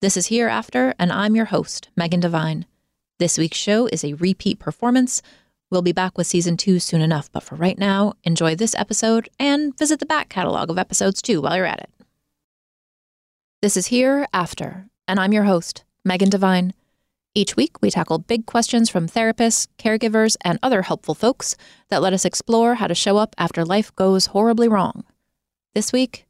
This is Hereafter, and I'm your host, Megan Devine. This week's show is a repeat performance. We'll be back with season two soon enough, but for right now, enjoy this episode and visit the back catalog of episodes too while you're at it. This is Hereafter, and I'm your host, Megan Devine. Each week, we tackle big questions from therapists, caregivers, and other helpful folks that let us explore how to show up after life goes horribly wrong. This week,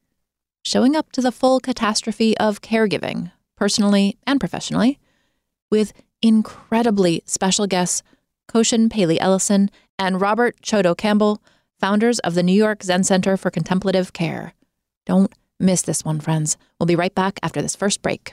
showing up to the full catastrophe of caregiving, personally and professionally, with incredibly special guests Koshin Paley Ellison and Robert Chodo Campbell, founders of the New York Zen Center for Contemplative Care. Don't miss this one, friends. We'll be right back after this first break.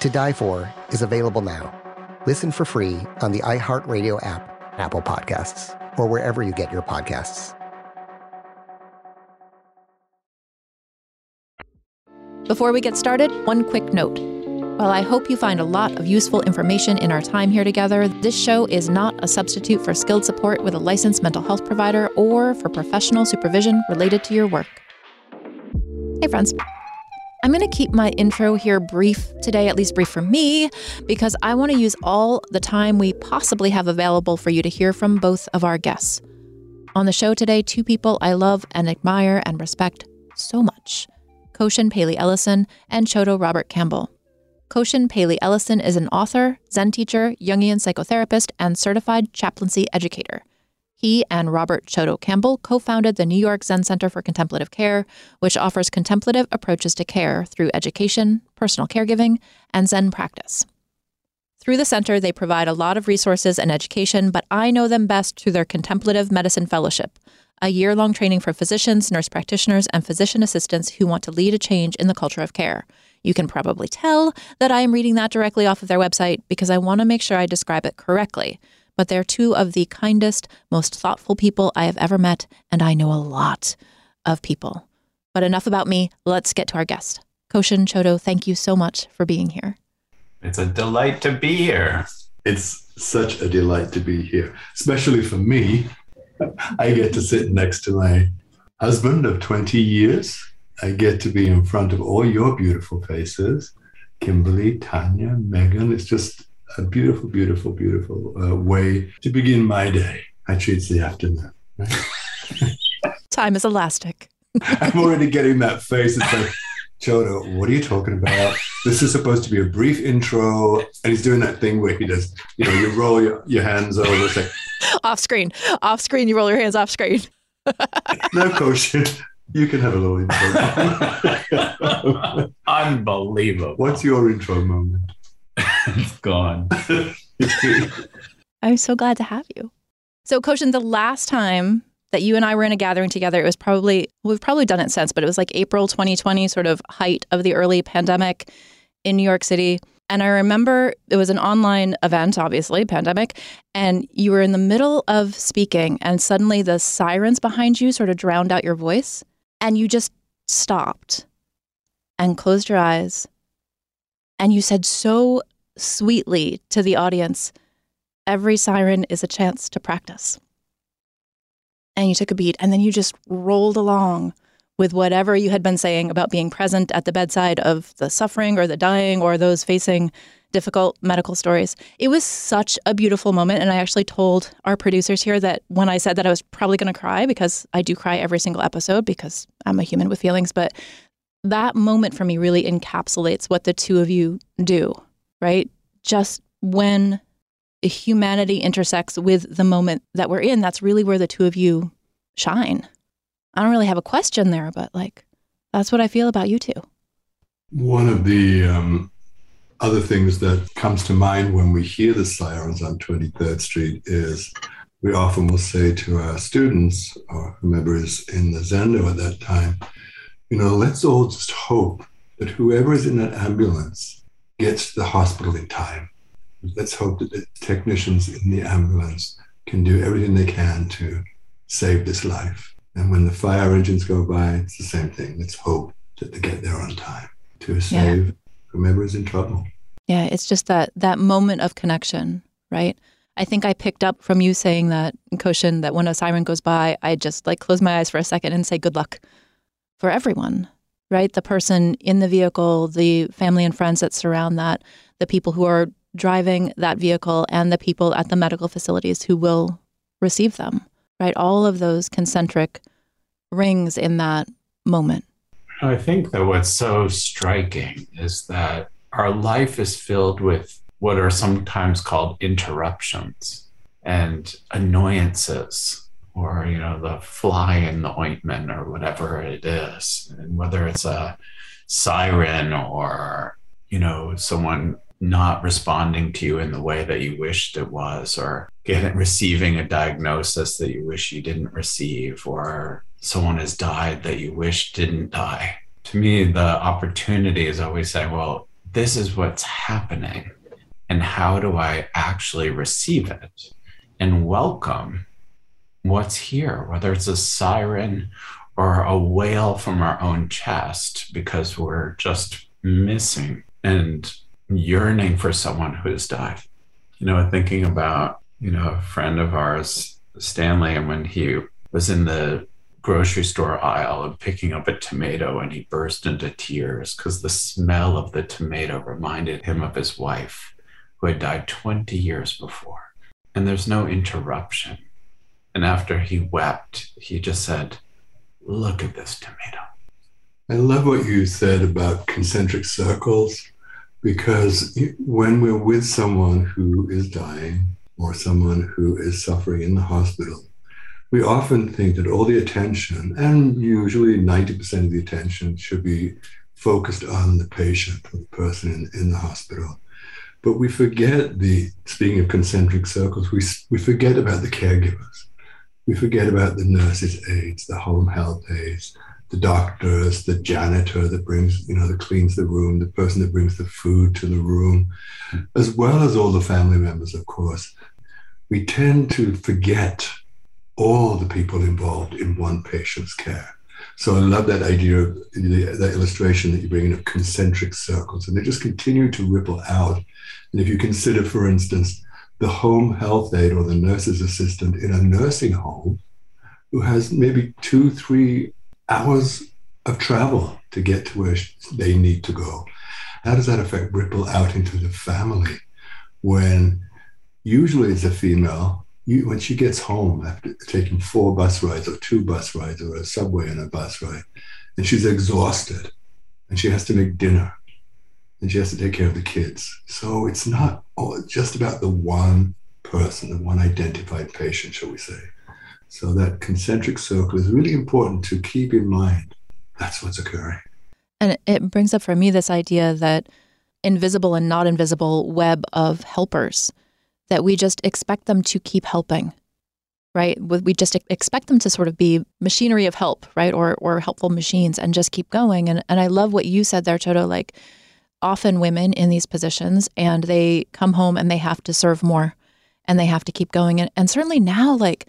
To Die For is available now. Listen for free on the iHeartRadio app, Apple Podcasts, or wherever you get your podcasts. Before we get started, one quick note. While I hope you find a lot of useful information in our time here together, this show is not a substitute for skilled support with a licensed mental health provider or for professional supervision related to your work. Hey, friends. I'm going to keep my intro here brief today, at least brief for me, because I want to use all the time we possibly have available for you to hear from both of our guests. On the show today, two people I love and admire and respect so much Koshin Paley Ellison and Chodo Robert Campbell. Koshin Paley Ellison is an author, Zen teacher, Jungian psychotherapist, and certified chaplaincy educator. He and Robert Chodo Campbell co founded the New York Zen Center for Contemplative Care, which offers contemplative approaches to care through education, personal caregiving, and Zen practice. Through the center, they provide a lot of resources and education, but I know them best through their Contemplative Medicine Fellowship, a year long training for physicians, nurse practitioners, and physician assistants who want to lead a change in the culture of care. You can probably tell that I am reading that directly off of their website because I want to make sure I describe it correctly. But they're two of the kindest, most thoughtful people I have ever met, and I know a lot of people. But enough about me. Let's get to our guest. Koshin Chodo, thank you so much for being here. It's a delight to be here. It's such a delight to be here, especially for me. I get to sit next to my husband of 20 years. I get to be in front of all your beautiful faces Kimberly, Tanya, Megan. It's just a beautiful, beautiful, beautiful uh, way to begin my day. Actually, it's the afternoon. Right? Time is elastic. I'm already getting that face. It's like, Chodo, what are you talking about? This is supposed to be a brief intro. And he's doing that thing where he does, you know, you roll your, your hands over. It's like, off screen. Off screen, you roll your hands off screen. no Koshin. You can have a little intro. Unbelievable. What's your intro moment? It's gone. I'm so glad to have you. So, Koshin, the last time that you and I were in a gathering together, it was probably, we've probably done it since, but it was like April 2020, sort of height of the early pandemic in New York City. And I remember it was an online event, obviously, pandemic, and you were in the middle of speaking, and suddenly the sirens behind you sort of drowned out your voice, and you just stopped and closed your eyes. And you said so sweetly to the audience, Every siren is a chance to practice. And you took a beat, and then you just rolled along with whatever you had been saying about being present at the bedside of the suffering or the dying or those facing difficult medical stories. It was such a beautiful moment. And I actually told our producers here that when I said that I was probably going to cry, because I do cry every single episode because I'm a human with feelings, but that moment for me really encapsulates what the two of you do, right? Just when humanity intersects with the moment that we're in, that's really where the two of you shine. I don't really have a question there, but like that's what I feel about you two. One of the um, other things that comes to mind when we hear the sirens on 23rd Street is we often will say to our students or whomever is in the Zendo at that time, you know, let's all just hope that whoever is in that ambulance gets to the hospital in time. Let's hope that the technicians in the ambulance can do everything they can to save this life. And when the fire engines go by, it's the same thing. Let's hope that they get there on time to save yeah. whomever is in trouble. Yeah, it's just that that moment of connection, right? I think I picked up from you saying that in Koshin that when a siren goes by, I just like close my eyes for a second and say good luck for everyone, right? The person in the vehicle, the family and friends that surround that, the people who are driving that vehicle, and the people at the medical facilities who will receive them right? All of those concentric rings in that moment. I think that what's so striking is that our life is filled with what are sometimes called interruptions and annoyances or you know the fly in the ointment or whatever it is and whether it's a siren or you know someone not responding to you in the way that you wished it was, or getting receiving a diagnosis that you wish you didn't receive, or someone has died that you wish didn't die. To me, the opportunity is always saying, well, this is what's happening. And how do I actually receive it and welcome what's here, whether it's a siren or a wail from our own chest because we're just missing. And yearning for someone who's died. You know, thinking about, you know, a friend of ours, Stanley, and when he was in the grocery store aisle and picking up a tomato and he burst into tears because the smell of the tomato reminded him of his wife who had died 20 years before. And there's no interruption. And after he wept, he just said, Look at this tomato. I love what you said about concentric circles because when we're with someone who is dying or someone who is suffering in the hospital, we often think that all the attention, and usually 90% of the attention, should be focused on the patient or the person in, in the hospital. But we forget the, speaking of concentric circles, we, we forget about the caregivers. We forget about the nurses' aides, the home health aides, the doctors, the janitor that brings, you know, that cleans the room, the person that brings the food to the room, as well as all the family members, of course. We tend to forget all the people involved in one patient's care. So I love that idea of that illustration that you bring in of concentric circles, and they just continue to ripple out. And if you consider, for instance, the home health aide or the nurse's assistant in a nursing home who has maybe two, three hours of travel to get to where they need to go. How does that affect ripple out into the family when usually it's a female you, when she gets home after taking four bus rides or two bus rides or a subway and a bus ride, and she's exhausted and she has to make dinner and she has to take care of the kids. So it's not just about the one person, the one identified patient, shall we say. So that concentric circle is really important to keep in mind. That's what's occurring. And it brings up for me this idea that invisible and not invisible web of helpers that we just expect them to keep helping, right? We just expect them to sort of be machinery of help, right? Or, or helpful machines and just keep going. And, and I love what you said there, Chodo, like often women in these positions and they come home and they have to serve more and they have to keep going. And, and certainly now, like,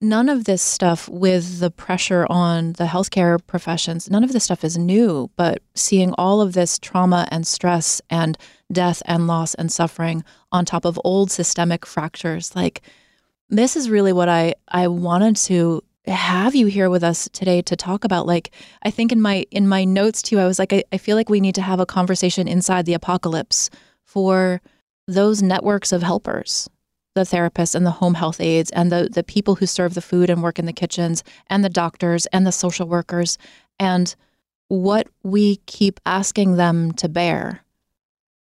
none of this stuff with the pressure on the healthcare professions, none of this stuff is new, but seeing all of this trauma and stress and death and loss and suffering on top of old systemic fractures, like this is really what I, I wanted to have you here with us today to talk about like i think in my in my notes too i was like I, I feel like we need to have a conversation inside the apocalypse for those networks of helpers the therapists and the home health aides and the, the people who serve the food and work in the kitchens and the doctors and the social workers and what we keep asking them to bear.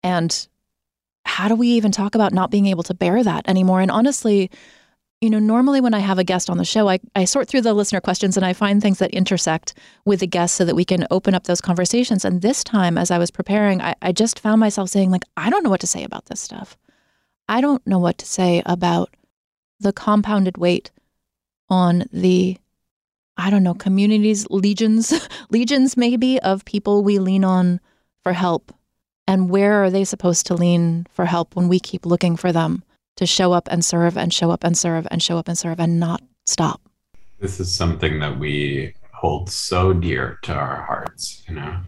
And how do we even talk about not being able to bear that anymore? And honestly, you know, normally when I have a guest on the show, I, I sort through the listener questions and I find things that intersect with the guest so that we can open up those conversations. And this time, as I was preparing, I, I just found myself saying, like, I don't know what to say about this stuff. I don't know what to say about the compounded weight on the, I don't know, communities, legions, legions maybe of people we lean on for help. And where are they supposed to lean for help when we keep looking for them to show up and serve and show up and serve and show up and serve and not stop? This is something that we hold so dear to our hearts, you know?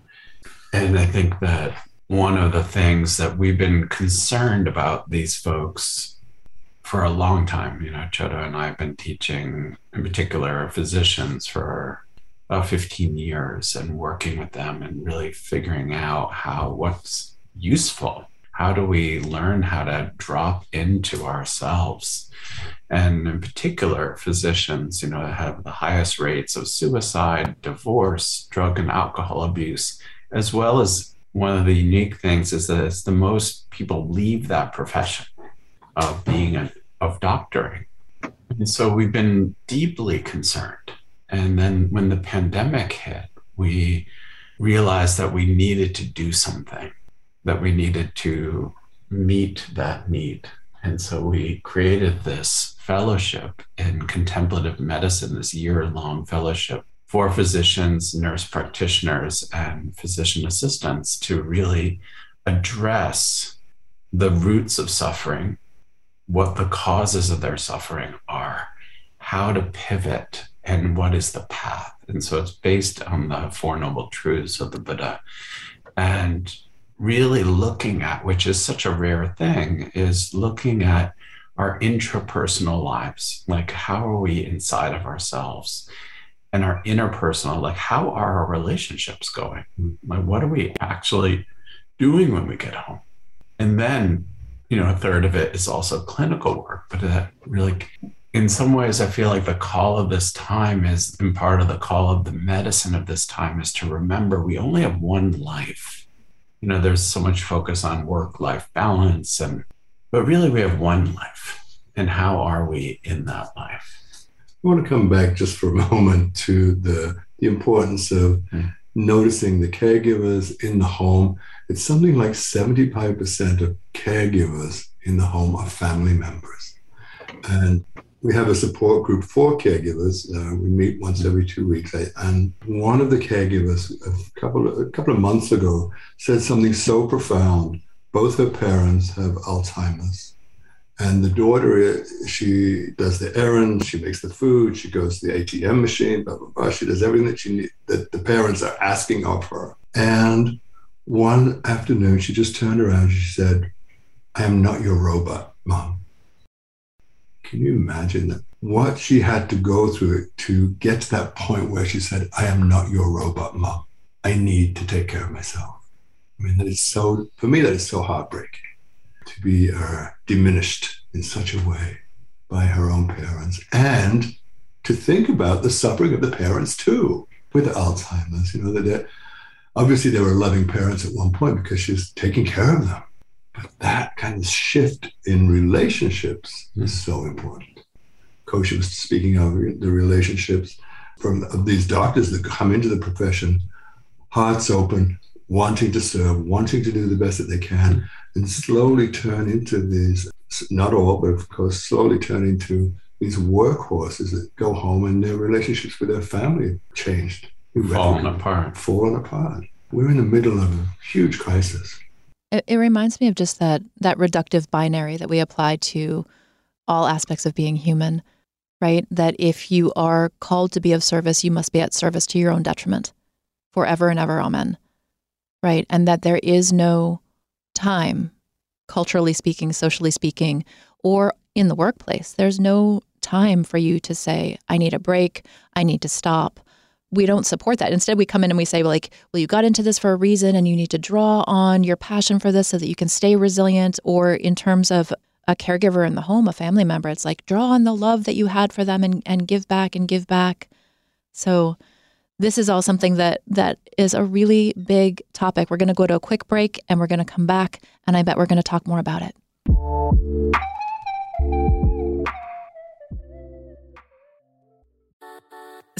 And I think that one of the things that we've been concerned about these folks for a long time. You know, Chodo and I have been teaching, in particular, physicians for about 15 years and working with them and really figuring out how what's useful. How do we learn how to drop into ourselves? And in particular, physicians, you know, have the highest rates of suicide, divorce, drug and alcohol abuse, as well as one of the unique things is that it's the most people leave that profession of being a, of doctoring. And so we've been deeply concerned. And then when the pandemic hit, we realized that we needed to do something, that we needed to meet that need. And so we created this fellowship in contemplative medicine, this year long fellowship for physicians, nurse practitioners, and physician assistants to really address the roots of suffering, what the causes of their suffering are, how to pivot, and what is the path. And so it's based on the Four Noble Truths of the Buddha. And really looking at, which is such a rare thing, is looking at our intrapersonal lives. Like, how are we inside of ourselves? and our interpersonal like how are our relationships going like what are we actually doing when we get home and then you know a third of it is also clinical work but that really in some ways i feel like the call of this time is and part of the call of the medicine of this time is to remember we only have one life you know there's so much focus on work life balance and but really we have one life and how are we in that life I want to come back just for a moment to the, the importance of mm. noticing the caregivers in the home. It's something like 75% of caregivers in the home are family members. And we have a support group for caregivers. Uh, we meet once every two weeks, and one of the caregivers a couple of, a couple of months ago said something so profound. Both her parents have Alzheimer's, and the daughter she does the errands, she makes the food, she goes to the ATM machine, blah blah blah. She does everything that she need, that the parents are asking of her. And one afternoon, she just turned around. And she said, "I am not your robot, mom." Can you imagine? What she had to go through to get to that point where she said, I am not your robot mom. I need to take care of myself. I mean, that is so, for me, that is so heartbreaking to be uh, diminished in such a way by her own parents and to think about the suffering of the parents too with Alzheimer's. You know, that obviously they were loving parents at one point because she was taking care of them. But that kind of shift in relationships is hmm. so important. Koshin was speaking of the relationships from of these doctors that come into the profession, hearts open, wanting to serve, wanting to do the best that they can, hmm. and slowly turn into these, not all, but of course, slowly turn into these workhorses that go home and their relationships with their family changed. Falling apart. Falling apart. We're in the middle of a huge crisis. It, it reminds me of just that that reductive binary that we apply to all aspects of being human, right? That if you are called to be of service, you must be at service to your own detriment forever and ever. Amen. Right. And that there is no time, culturally speaking, socially speaking, or in the workplace, there's no time for you to say, I need a break, I need to stop, we don't support that. Instead, we come in and we say, like, well, you got into this for a reason and you need to draw on your passion for this so that you can stay resilient. Or in terms of a caregiver in the home, a family member, it's like draw on the love that you had for them and, and give back and give back. So this is all something that that is a really big topic. We're going to go to a quick break and we're going to come back and I bet we're going to talk more about it.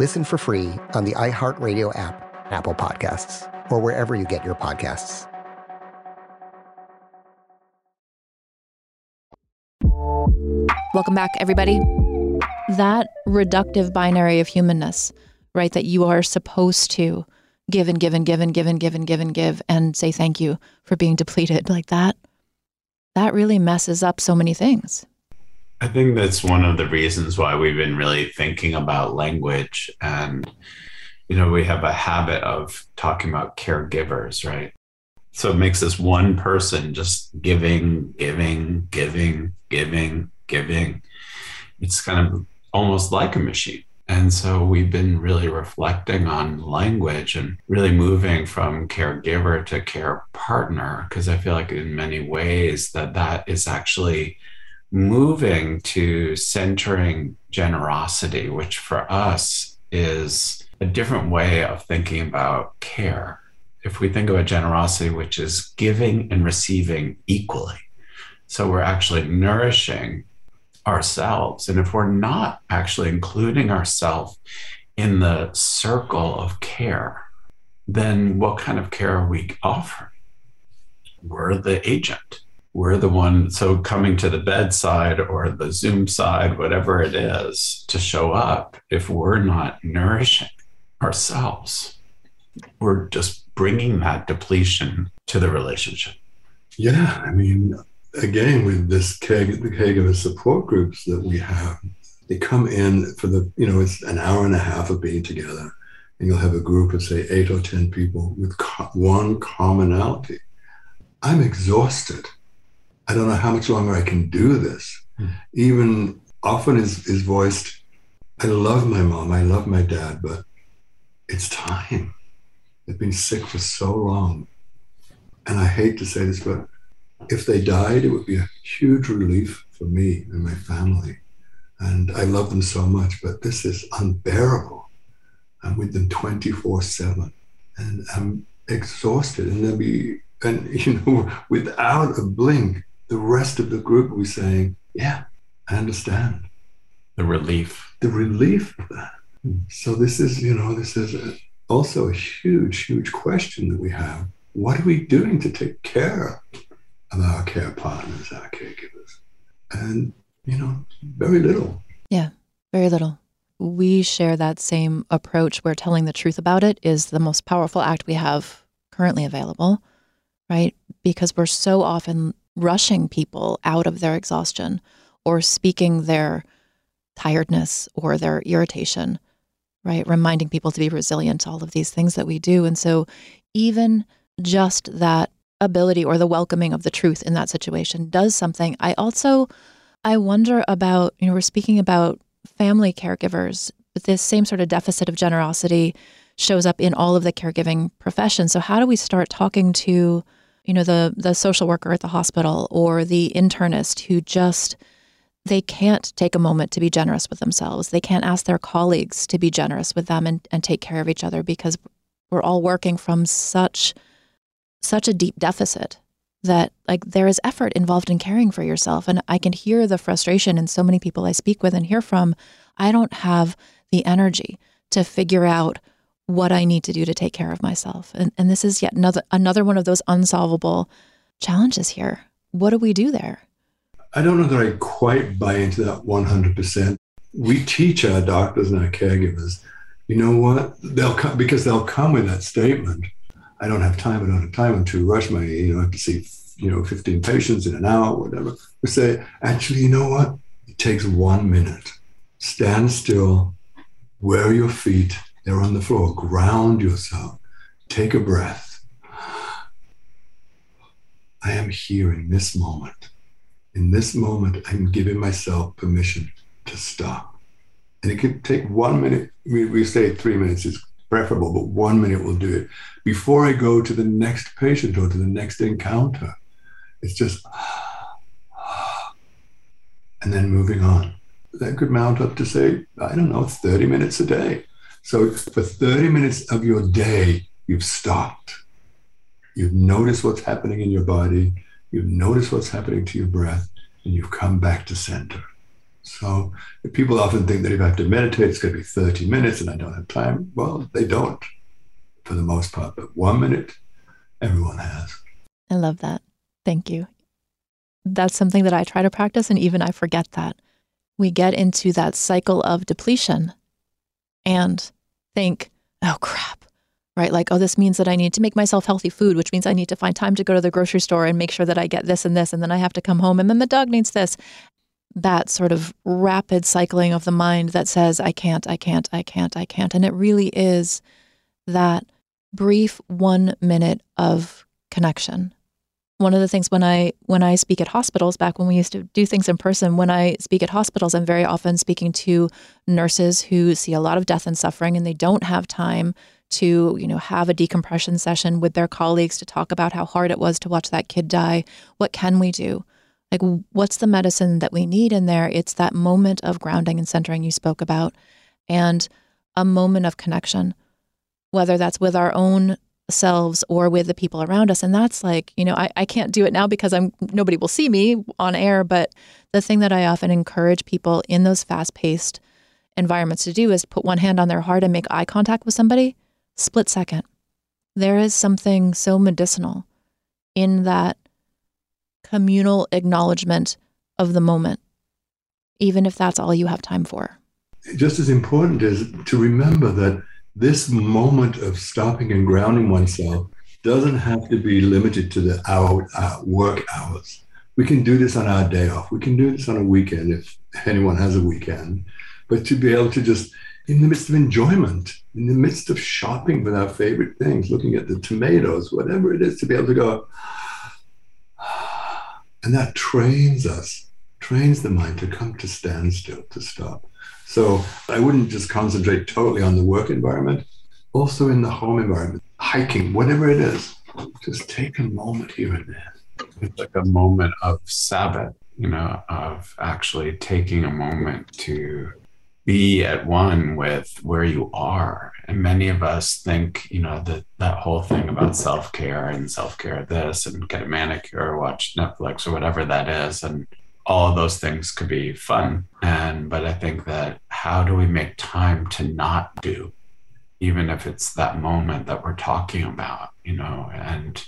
Listen for free on the iHeartRadio app, Apple Podcasts, or wherever you get your podcasts. Welcome back, everybody. That reductive binary of humanness, right? That you are supposed to give and give and give and give and give and give and give and say thank you for being depleted like that. That really messes up so many things. I think that's one of the reasons why we've been really thinking about language. And, you know, we have a habit of talking about caregivers, right? So it makes this one person just giving, giving, giving, giving, giving. It's kind of almost like a machine. And so we've been really reflecting on language and really moving from caregiver to care partner because I feel like in many ways that that is actually moving to centering generosity, which for us is a different way of thinking about care. If we think about generosity, which is giving and receiving equally. So we're actually nourishing ourselves. And if we're not actually including ourselves in the circle of care, then what kind of care are we offering? We're the agent. We're the one, so coming to the bedside or the Zoom side, whatever it is, to show up, if we're not nourishing ourselves, we're just bringing that depletion to the relationship. Yeah. I mean, again with this keg, of the support groups that we have, they come in for the, you know, it's an hour and a half of being together. And you'll have a group of, say, eight or 10 people with co- one commonality. I'm exhausted. I don't know how much longer I can do this. Mm. Even often is, is voiced, I love my mom, I love my dad, but it's time. They've been sick for so long. And I hate to say this, but if they died, it would be a huge relief for me and my family. And I love them so much, but this is unbearable. I'm with them 24 7 and I'm exhausted. And they'll be, and you know, without a blink, the rest of the group will be saying, Yeah, I understand. The relief. The relief of that. So this is, you know, this is a, also a huge, huge question that we have. What are we doing to take care of our care partners, our caregivers. And, you know, very little. Yeah, very little. We share that same approach where telling the truth about it is the most powerful act we have currently available, right? Because we're so often rushing people out of their exhaustion or speaking their tiredness or their irritation, right? Reminding people to be resilient, all of these things that we do. And so, even just that ability or the welcoming of the truth in that situation does something. I also I wonder about, you know, we're speaking about family caregivers, but this same sort of deficit of generosity shows up in all of the caregiving professions. So how do we start talking to, you know, the the social worker at the hospital or the internist who just they can't take a moment to be generous with themselves. They can't ask their colleagues to be generous with them and, and take care of each other because we're all working from such such a deep deficit that like there is effort involved in caring for yourself and i can hear the frustration in so many people i speak with and hear from i don't have the energy to figure out what i need to do to take care of myself and, and this is yet another another one of those unsolvable challenges here what do we do there i don't know that i quite buy into that 100% we teach our doctors and our caregivers you know what they'll come because they'll come with that statement I don't have time. I don't have time. I'm too rushed. My, you know, I have to see, you know, 15 patients in an hour, whatever. We say, actually, you know what? It takes one minute. Stand still. wear your feet? They're on the floor. Ground yourself. Take a breath. I am here in this moment. In this moment, I'm giving myself permission to stop. And it could take one minute. We, we say three minutes is preferable, but one minute will do it. Before I go to the next patient or to the next encounter, it's just, and then moving on. That could mount up to say, I don't know, 30 minutes a day. So for 30 minutes of your day, you've stopped. You've noticed what's happening in your body. You've noticed what's happening to your breath, and you've come back to center. So people often think that if I have to meditate, it's going to be 30 minutes and I don't have time. Well, they don't for the most part, but one minute, everyone has. I love that. Thank you. That's something that I try to practice, and even I forget that. We get into that cycle of depletion and think, oh crap, right? Like, oh, this means that I need to make myself healthy food, which means I need to find time to go to the grocery store and make sure that I get this and this. And then I have to come home and then the dog needs this. That sort of rapid cycling of the mind that says, I can't, I can't, I can't, I can't. And it really is that brief one minute of connection. One of the things when I when I speak at hospitals back when we used to do things in person when I speak at hospitals I'm very often speaking to nurses who see a lot of death and suffering and they don't have time to you know have a decompression session with their colleagues to talk about how hard it was to watch that kid die. What can we do? Like what's the medicine that we need in there? It's that moment of grounding and centering you spoke about and a moment of connection whether that's with our own selves or with the people around us and that's like you know I, I can't do it now because i'm nobody will see me on air but the thing that i often encourage people in those fast-paced environments to do is put one hand on their heart and make eye contact with somebody split second. There is something so medicinal in that communal acknowledgement of the moment, even if that's all you have time for. Just as important is to remember that this moment of stopping and grounding oneself doesn't have to be limited to the hour, uh, work hours. We can do this on our day off. We can do this on a weekend if anyone has a weekend. But to be able to just in the midst of enjoyment, in the midst of shopping with our favorite things, looking at the tomatoes, whatever it is, to be able to go, and that trains us, trains the mind to come to standstill, to stop. So I wouldn't just concentrate totally on the work environment, also in the home environment, hiking, whatever it is, just take a moment here and there. It's like a moment of Sabbath, you know, of actually taking a moment to be at one with where you are. And many of us think, you know, that that whole thing about self care and self care this and get a manicure watch Netflix or whatever that is. And all of those things could be fun. And, but I think that how do we make time to not do, even if it's that moment that we're talking about, you know? And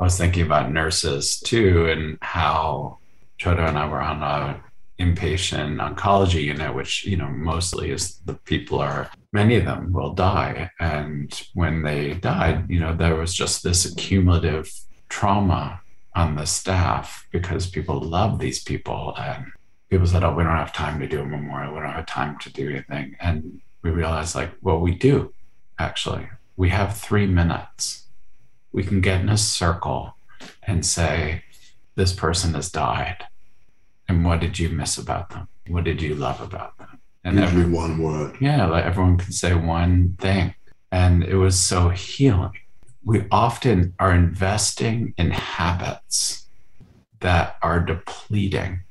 I was thinking about nurses too and how Chodo and I were on a inpatient oncology unit, which you know mostly is the people are many of them will die, and when they died, you know there was just this accumulative trauma on the staff because people love these people and people said, "Oh, we don't have time to do a memorial. We don't have time to do anything," and we realized like, well, we do actually. We have three minutes. We can get in a circle and say, "This person has died." And what did you miss about them? What did you love about them? And every one word. Yeah, like everyone can say one thing. And it was so healing. We often are investing in habits that are depleting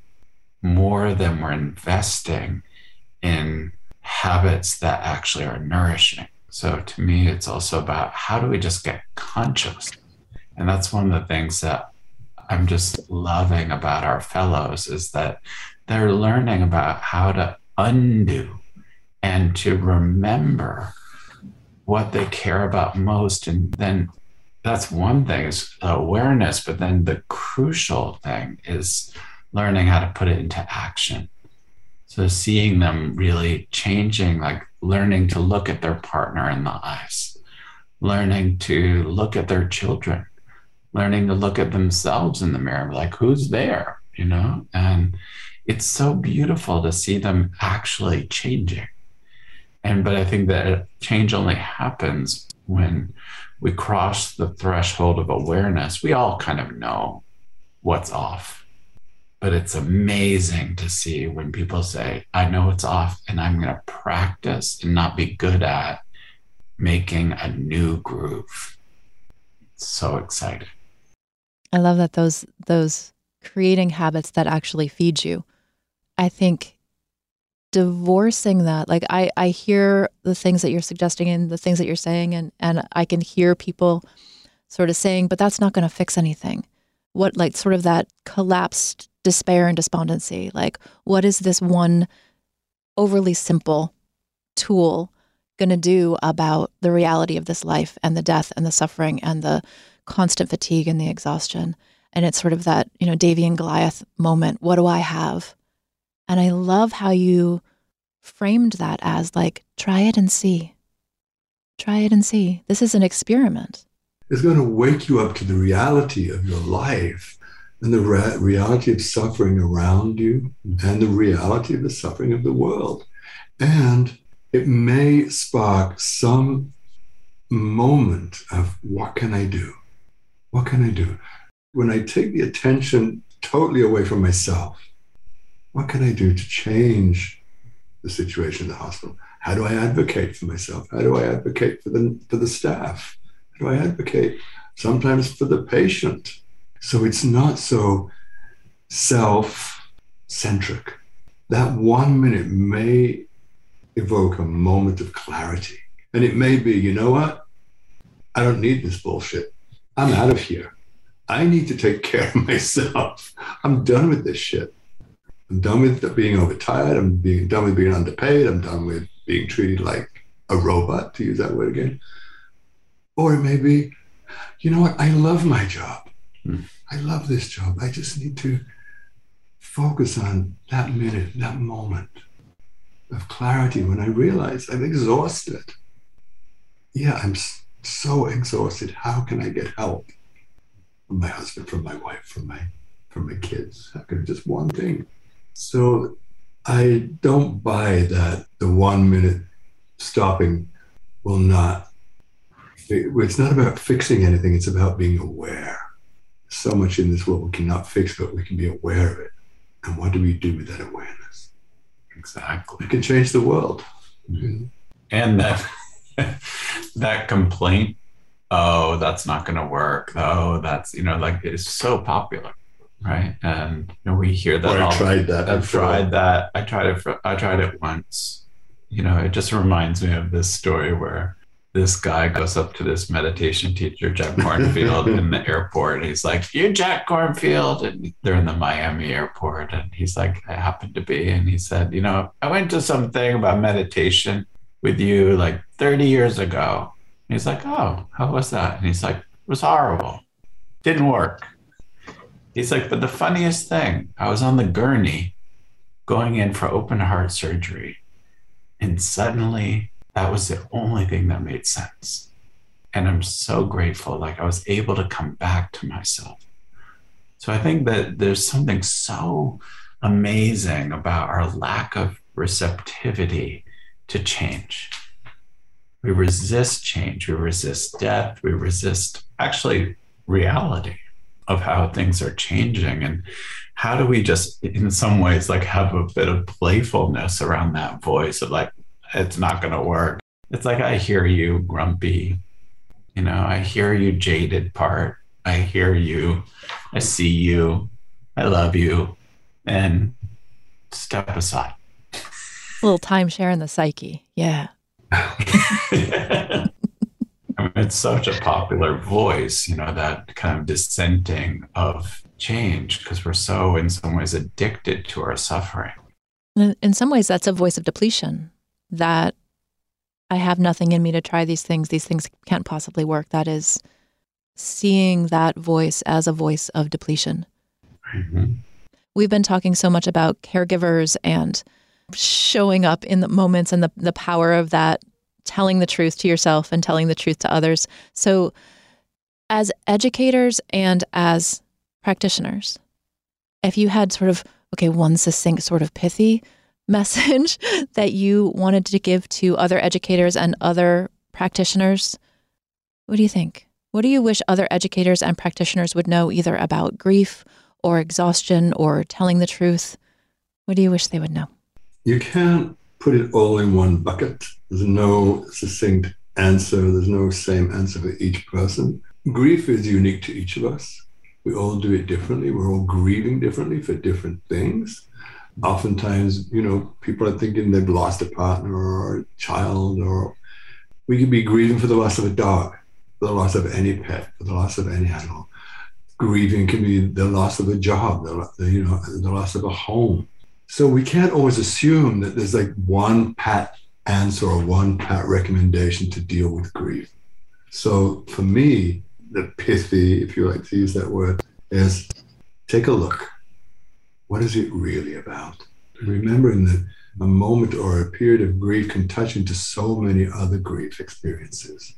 more than we're investing in habits that actually are nourishing. So to me, it's also about how do we just get conscious? And that's one of the things that I'm just loving about our fellows is that they're learning about how to undo and to remember what they care about most. And then that's one thing is awareness, but then the crucial thing is learning how to put it into action. So seeing them really changing, like learning to look at their partner in the eyes, learning to look at their children learning to look at themselves in the mirror, like who's there, you know? And it's so beautiful to see them actually changing. And but I think that change only happens when we cross the threshold of awareness. We all kind of know what's off. But it's amazing to see when people say, I know it's off and I'm going to practice and not be good at making a new groove. It's so exciting. I love that those those creating habits that actually feed you. I think divorcing that like I I hear the things that you're suggesting and the things that you're saying and and I can hear people sort of saying but that's not going to fix anything. What like sort of that collapsed despair and despondency. Like what is this one overly simple tool going to do about the reality of this life and the death and the suffering and the constant fatigue and the exhaustion? And it's sort of that, you know, Davy and Goliath moment. What do I have? And I love how you framed that as like, try it and see. Try it and see. This is an experiment. It's going to wake you up to the reality of your life and the re- reality of suffering around you and the reality of the suffering of the world. And it may spark some moment of what can I do? What can I do? When I take the attention totally away from myself what can I do to change the situation in the hospital? How do I advocate for myself? How do I advocate for the, for the staff? How do I advocate sometimes for the patient? So it's not so self centric. That one minute may evoke a moment of clarity. And it may be, you know what? I don't need this bullshit. I'm out of here. I need to take care of myself. I'm done with this shit. I'm done with being overtired. I'm being done with being underpaid. I'm done with being treated like a robot, to use that word again. Or it may be, you know what? I love my job. Mm. I love this job. I just need to focus on that minute, that moment of clarity when I realize I'm exhausted. Yeah, I'm so exhausted. How can I get help from my husband, from my wife, from my from my kids? How can just one thing? So I don't buy that the one minute stopping will not. It's not about fixing anything, it's about being aware. So much in this world we cannot fix, but we can be aware of it. And what do we do with that awareness? Exactly. We can change the world. Mm-hmm. And that that complaint, oh, that's not going to work. Oh, that's you know, like it's so popular right? And you know, we hear that. Or I tried that. I've before. tried that. I tried it. For, I tried it once. You know, it just reminds me of this story where this guy goes up to this meditation teacher, Jack Kornfield, in the airport. He's like, "You, Jack Kornfield," and they're in the Miami airport, and he's like, "I happen to be," and he said, "You know, I went to something about meditation with you like 30 years ago." And he's like, "Oh, how was that?" And he's like, "It was horrible. Didn't work." He's like, but the funniest thing, I was on the gurney going in for open heart surgery. And suddenly that was the only thing that made sense. And I'm so grateful. Like I was able to come back to myself. So I think that there's something so amazing about our lack of receptivity to change. We resist change, we resist death, we resist actually reality of how things are changing. And how do we just in some ways like have a bit of playfulness around that voice of like it's not going to work? It's like i hear you grumpy. You know i hear you jaded part. I hear you. I see you. I love you. And step aside. A little timeshare in the psyche. Yeah it's such a popular voice, you know, that kind of dissenting of change because we're so, in some ways, addicted to our suffering. In some ways, that's a voice of depletion that I have nothing in me to try these things. These things can't possibly work. That is seeing that voice as a voice of depletion. Mm-hmm. We've been talking so much about caregivers and showing up in the moments and the, the power of that telling the truth to yourself and telling the truth to others. So, as educators and as practitioners, if you had sort of, okay, one succinct, sort of pithy message that you wanted to give to other educators and other practitioners, what do you think? What do you wish other educators and practitioners would know either about grief or exhaustion or telling the truth? What do you wish they would know? You can't put it all in one bucket. There's no succinct answer. There's no same answer for each person. Grief is unique to each of us. We all do it differently. We're all grieving differently for different things. Oftentimes, you know, people are thinking they've lost a partner or a child, or we could be grieving for the loss of a dog, for the loss of any pet, for the loss of any animal. Grieving can be the loss of a job, the, you know, the loss of a home. So we can't always assume that there's like one pat answer or one pat recommendation to deal with grief. So for me, the pithy, if you like to use that word, is take a look. What is it really about? Remembering that a moment or a period of grief can touch into so many other grief experiences.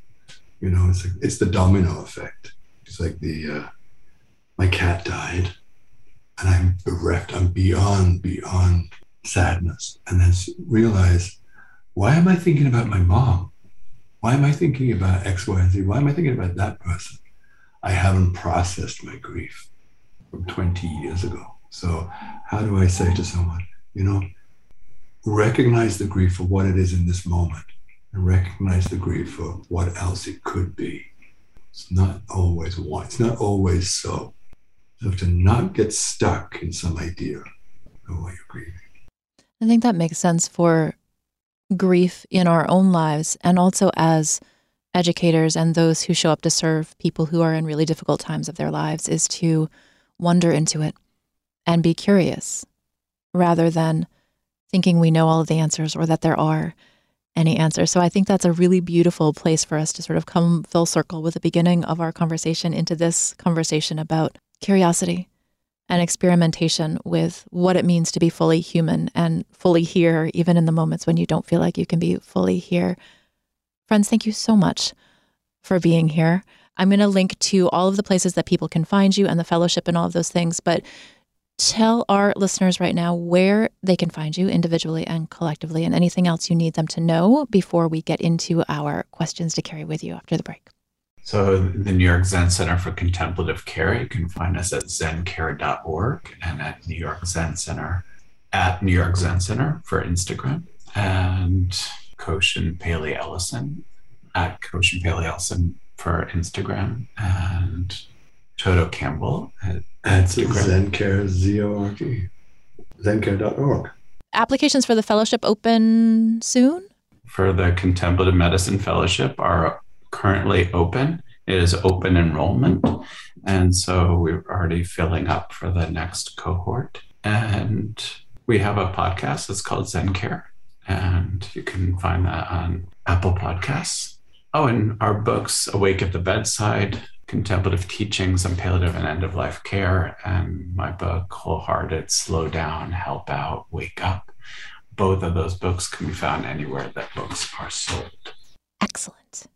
You know, it's like, it's the domino effect. It's like the uh, my cat died, and I'm bereft. I'm beyond beyond sadness, and then realize why am I thinking about my mom? Why am I thinking about X, Y, and Z? Why am I thinking about that person? I haven't processed my grief from 20 years ago. So, how do I say to someone, you know, recognize the grief for what it is in this moment and recognize the grief for what else it could be? It's not always one, it's not always so. To not get stuck in some idea of what you're grieving. I think that makes sense for grief in our own lives and also as educators and those who show up to serve people who are in really difficult times of their lives is to wander into it and be curious rather than thinking we know all of the answers or that there are any answers. So I think that's a really beautiful place for us to sort of come full circle with the beginning of our conversation into this conversation about curiosity and experimentation with what it means to be fully human and fully here, even in the moments when you don't feel like you can be fully here. Friends, thank you so much for being here. I'm going to link to all of the places that people can find you and the fellowship and all of those things. But tell our listeners right now where they can find you individually and collectively and anything else you need them to know before we get into our questions to carry with you after the break. So, the New York Zen Center for Contemplative Care, you can find us at zencare.org and at New York Zen Center at New York Zen Center for Instagram. And Koshin Paley Ellison at Koshin Paley Ellison for Instagram and Chodo Campbell at, at Instagram. Zencare, Z-O-R-G, zencare.org. Applications for the fellowship open soon? For the Contemplative Medicine Fellowship are currently open. It is open enrollment. And so we're already filling up for the next cohort. And we have a podcast that's called Zen Care and you can find that on Apple Podcasts. Oh, and our books, Awake at the Bedside, Contemplative Teachings on Palliative and End of Life Care, and my book, Wholehearted, Slow Down, Help Out, Wake Up. Both of those books can be found anywhere that books are sold. Excellent.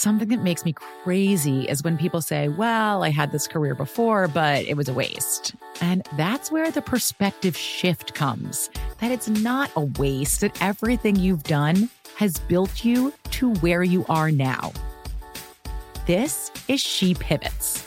Something that makes me crazy is when people say, Well, I had this career before, but it was a waste. And that's where the perspective shift comes that it's not a waste, that everything you've done has built you to where you are now. This is She Pivots,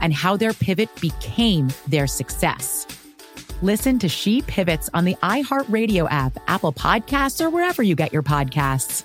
and how their pivot became their success. Listen to She Pivots on the iHeartRadio app, Apple Podcasts, or wherever you get your podcasts.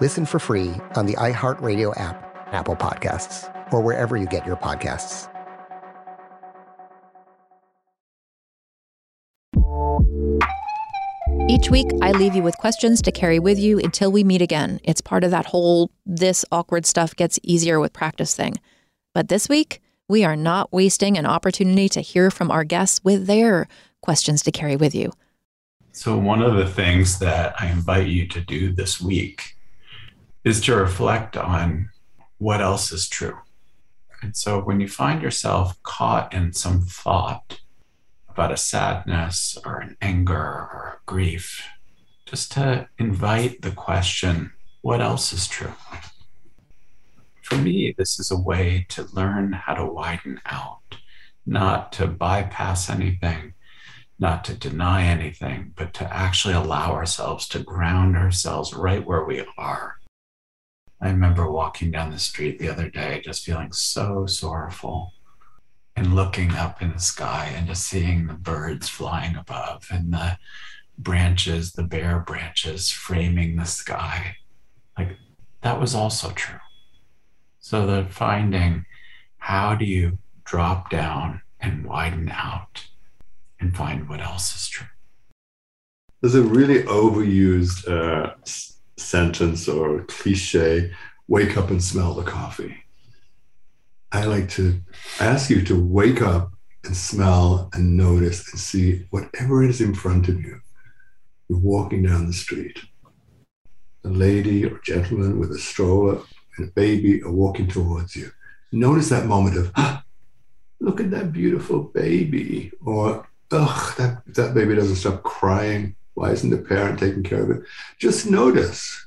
Listen for free on the iHeartRadio app, Apple Podcasts, or wherever you get your podcasts. Each week, I leave you with questions to carry with you until we meet again. It's part of that whole this awkward stuff gets easier with practice thing. But this week, we are not wasting an opportunity to hear from our guests with their questions to carry with you. So, one of the things that I invite you to do this week is to reflect on what else is true. And so, when you find yourself caught in some thought about a sadness or an anger or a grief, just to invite the question, what else is true? For me, this is a way to learn how to widen out, not to bypass anything, not to deny anything, but to actually allow ourselves to ground ourselves right where we are. I remember walking down the street the other day, just feeling so sorrowful and looking up in the sky and just seeing the birds flying above and the branches, the bare branches framing the sky. Like that was also true. So the finding how do you drop down and widen out and find what else is true? There's a really overused uh, sentence or cliche wake up and smell the coffee. I like to ask you to wake up and smell and notice and see whatever is in front of you. You're walking down the street. A lady or gentleman with a stroller and a baby are walking towards you. Notice that moment of, ah, look at that beautiful baby. Or, ugh, that, that baby doesn't stop crying. Why isn't the parent taking care of it? Just notice.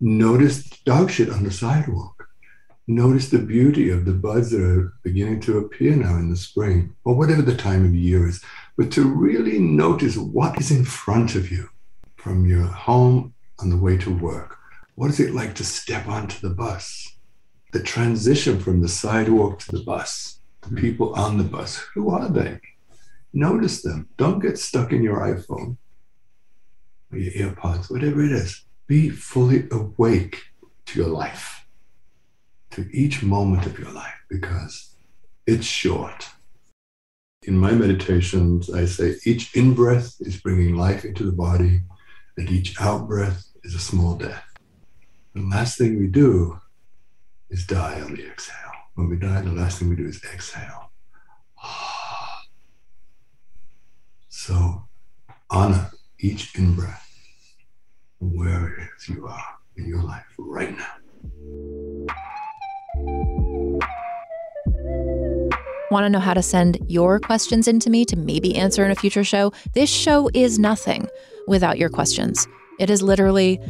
Notice dog shit on the sidewalk. Notice the beauty of the buds that are beginning to appear now in the spring, or whatever the time of year is. But to really notice what is in front of you from your home on the way to work. What is it like to step onto the bus? The transition from the sidewalk to the bus, the people on the bus. Who are they? Notice them. Don't get stuck in your iPhone or your earpods, whatever it is. Be fully awake to your life, to each moment of your life, because it's short. In my meditations, I say each in breath is bringing life into the body, and each out breath is a small death. The last thing we do is die on the exhale. When we die, the last thing we do is exhale. Ah. So honor each in breath where it is you are in your life right now. Want to know how to send your questions into me to maybe answer in a future show? This show is nothing without your questions. It is literally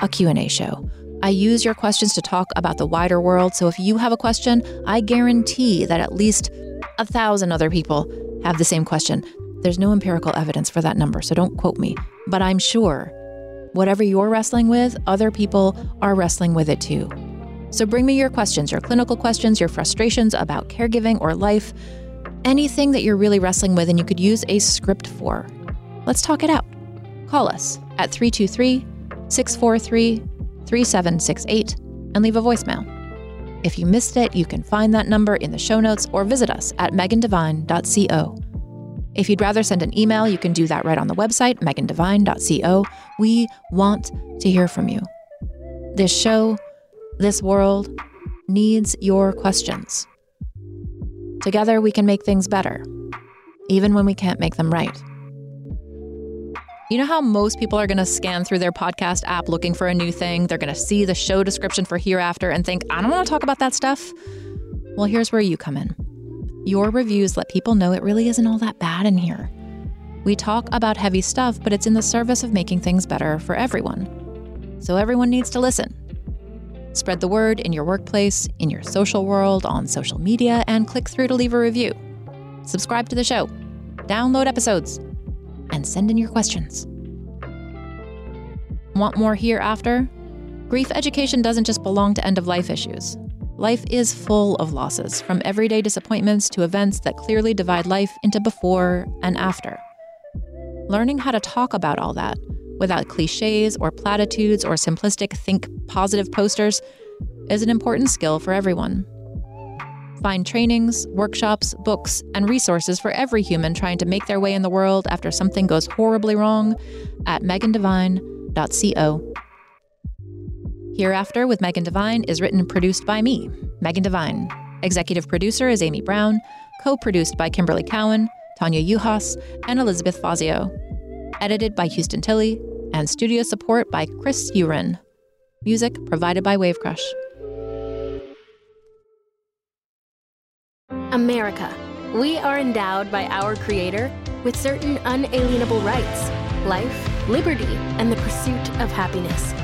a Q&A show. I use your questions to talk about the wider world, so if you have a question, I guarantee that at least a thousand other people have the same question. There's no empirical evidence for that number, so don't quote me. But I'm sure whatever you're wrestling with, other people are wrestling with it too. So bring me your questions, your clinical questions, your frustrations about caregiving or life, anything that you're really wrestling with and you could use a script for. Let's talk it out. Call us at 323 643 3768 and leave a voicemail. If you missed it, you can find that number in the show notes or visit us at megandevine.co. If you'd rather send an email, you can do that right on the website, megandevine.co. We want to hear from you. This show, this world, needs your questions. Together, we can make things better, even when we can't make them right. You know how most people are going to scan through their podcast app looking for a new thing? They're going to see the show description for Hereafter and think, I don't want to talk about that stuff. Well, here's where you come in. Your reviews let people know it really isn't all that bad in here. We talk about heavy stuff, but it's in the service of making things better for everyone. So everyone needs to listen. Spread the word in your workplace, in your social world, on social media, and click through to leave a review. Subscribe to the show, download episodes, and send in your questions. Want more hereafter? Grief education doesn't just belong to end of life issues. Life is full of losses, from everyday disappointments to events that clearly divide life into before and after. Learning how to talk about all that without cliches or platitudes or simplistic think positive posters is an important skill for everyone. Find trainings, workshops, books, and resources for every human trying to make their way in the world after something goes horribly wrong at megandevine.co. Hereafter with Megan Devine is written and produced by me, Megan Devine. Executive producer is Amy Brown, co produced by Kimberly Cowan, Tanya Juhas, and Elizabeth Fazio. Edited by Houston Tilley, and studio support by Chris Urin. Music provided by Wavecrush. America. We are endowed by our Creator with certain unalienable rights life, liberty, and the pursuit of happiness.